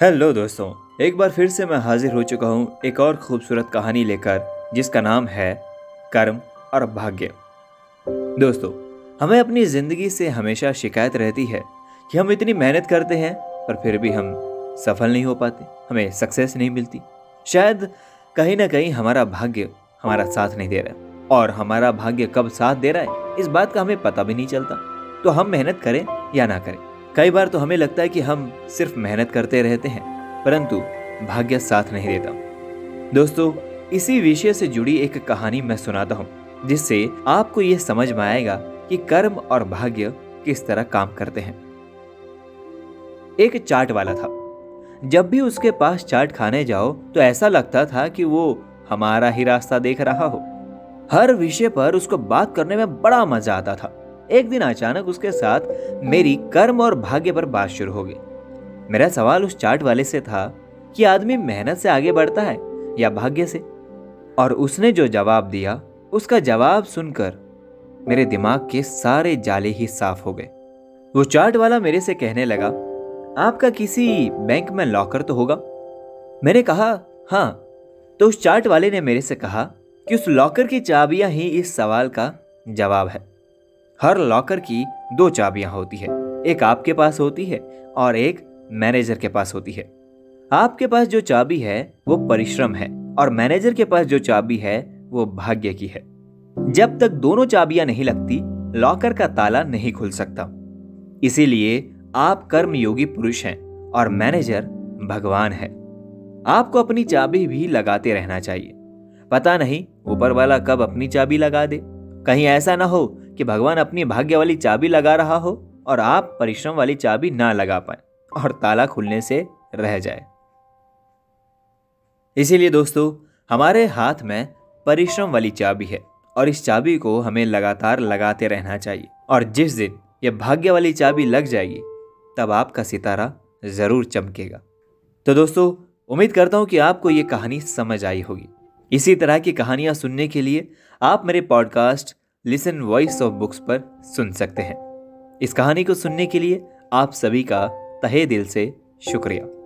Hello दोस्तों, एक बार फिर से मैं हाजिर हो चुका हूँ एक और खूबसूरत कहानी लेकर, जिसका नाम है कर्म और भाग्य। दोस्तों, हमें अपनी ज़िंदगी से हमेशा शिकायत रहती है कि हम इतनी मेहनत करते हैं, पर फिर भी हम सफल नहीं हो पाते, हमें सक्सेस नहीं मिलती। शायद कहीं ना कहीं हमारा भाग्य हमारा साथ नहीं दे रहा और हमारा भाग्य कब साथ दे रहा है, इस बात का हमें पता भी नहीं चलता। तो हम मेहनत करें या ना करें। कई बार तो हमें लगता है कि हम सिर्फ़ मेहनत करते रहते हैं, परंतु भाग्य साथ नहीं देता। दोस्तों, इसी विषय से जुड़ी एक कहानी मैं सुनाता हूँ, जिससे आपको यह समझ में आएगा कि कर्म और भाग्य किस तरह काम करते हैं। एक चाट वाला था। जब भी उसके पास चाट खाने जाओ तो ऐसा लगता था कि वो हमारा ही रास्ता देख रहा हो। हर विषय पर उसको बात करने में बड़ा मज़ा आता था। एक दिन अचानक उसके साथ मेरी कर्म और भाग्य पर बात शुरू हो गई। मेरा सवाल उस चार्ट वाले से था कि आदमी मेहनत से आगे बढ़ता है या भाग्य से? और उसने जो जवाब दिया, उसका जवाब सुनकर मेरे दिमाग के सारे जाले ही साफ़ हो गए। वो चार्ट वाला मेरे से कहने लगा, आपका किसी बैंक में लॉकर तो होगा? मैंने कहा हाँ। तो उस चार्ट वाले ने मेरे से कहा कि उस लॉकर की चाबियाँ ही इस सवाल का जवाब है। हर लॉकर की दो चाबियाँ होती है। एक आपके पास होती है और एक मैनेजर के पास होती है। आपके पास जो चाबी है, वो परिश्रम है और मैनेजर के पास जो चाबी है, वो भाग्य की है। जब तक दोनों चाबियाँ नहीं लगती, लॉकर का ताला नहीं खुल सकता। इसीलिए आप कर्म योगी पुरुष हैं और मैनेजर भगवान है। आपको अपनी चाबी भी लगाते रहना चाहिए। पता नहीं, ऊपर वाला कब अपनी चाबी लगा दे। कहीं ऐसा ना हो कि भगवान अपनी भाग्य वाली चाबी लगा रहा हो और आप परिश्रम वाली चाबी ना लगा पाए और ताला खुलने से रह जाए। इसीलिए दोस्तों, हमारे हाथ में परिश्रम वाली चाबी है और इस चाबी को हमें लगातार लगाते रहना चाहिए। और जिस दिन यह भाग्य वाली चाबी लग जाएगी, तब आपका सितारा ज़रूर चमकेगा। तो दोस्तों, उम्मीद करता हूँ कि आपको ये कहानी समझ आई होगी। इसी तरह की कहानियाँ सुनने के लिए आप मेरे podcast listen voice of books पर सुन सकते हैं। इस कहानी को सुनने के लिए आप सभी का तहे दिल से शुक्रिया।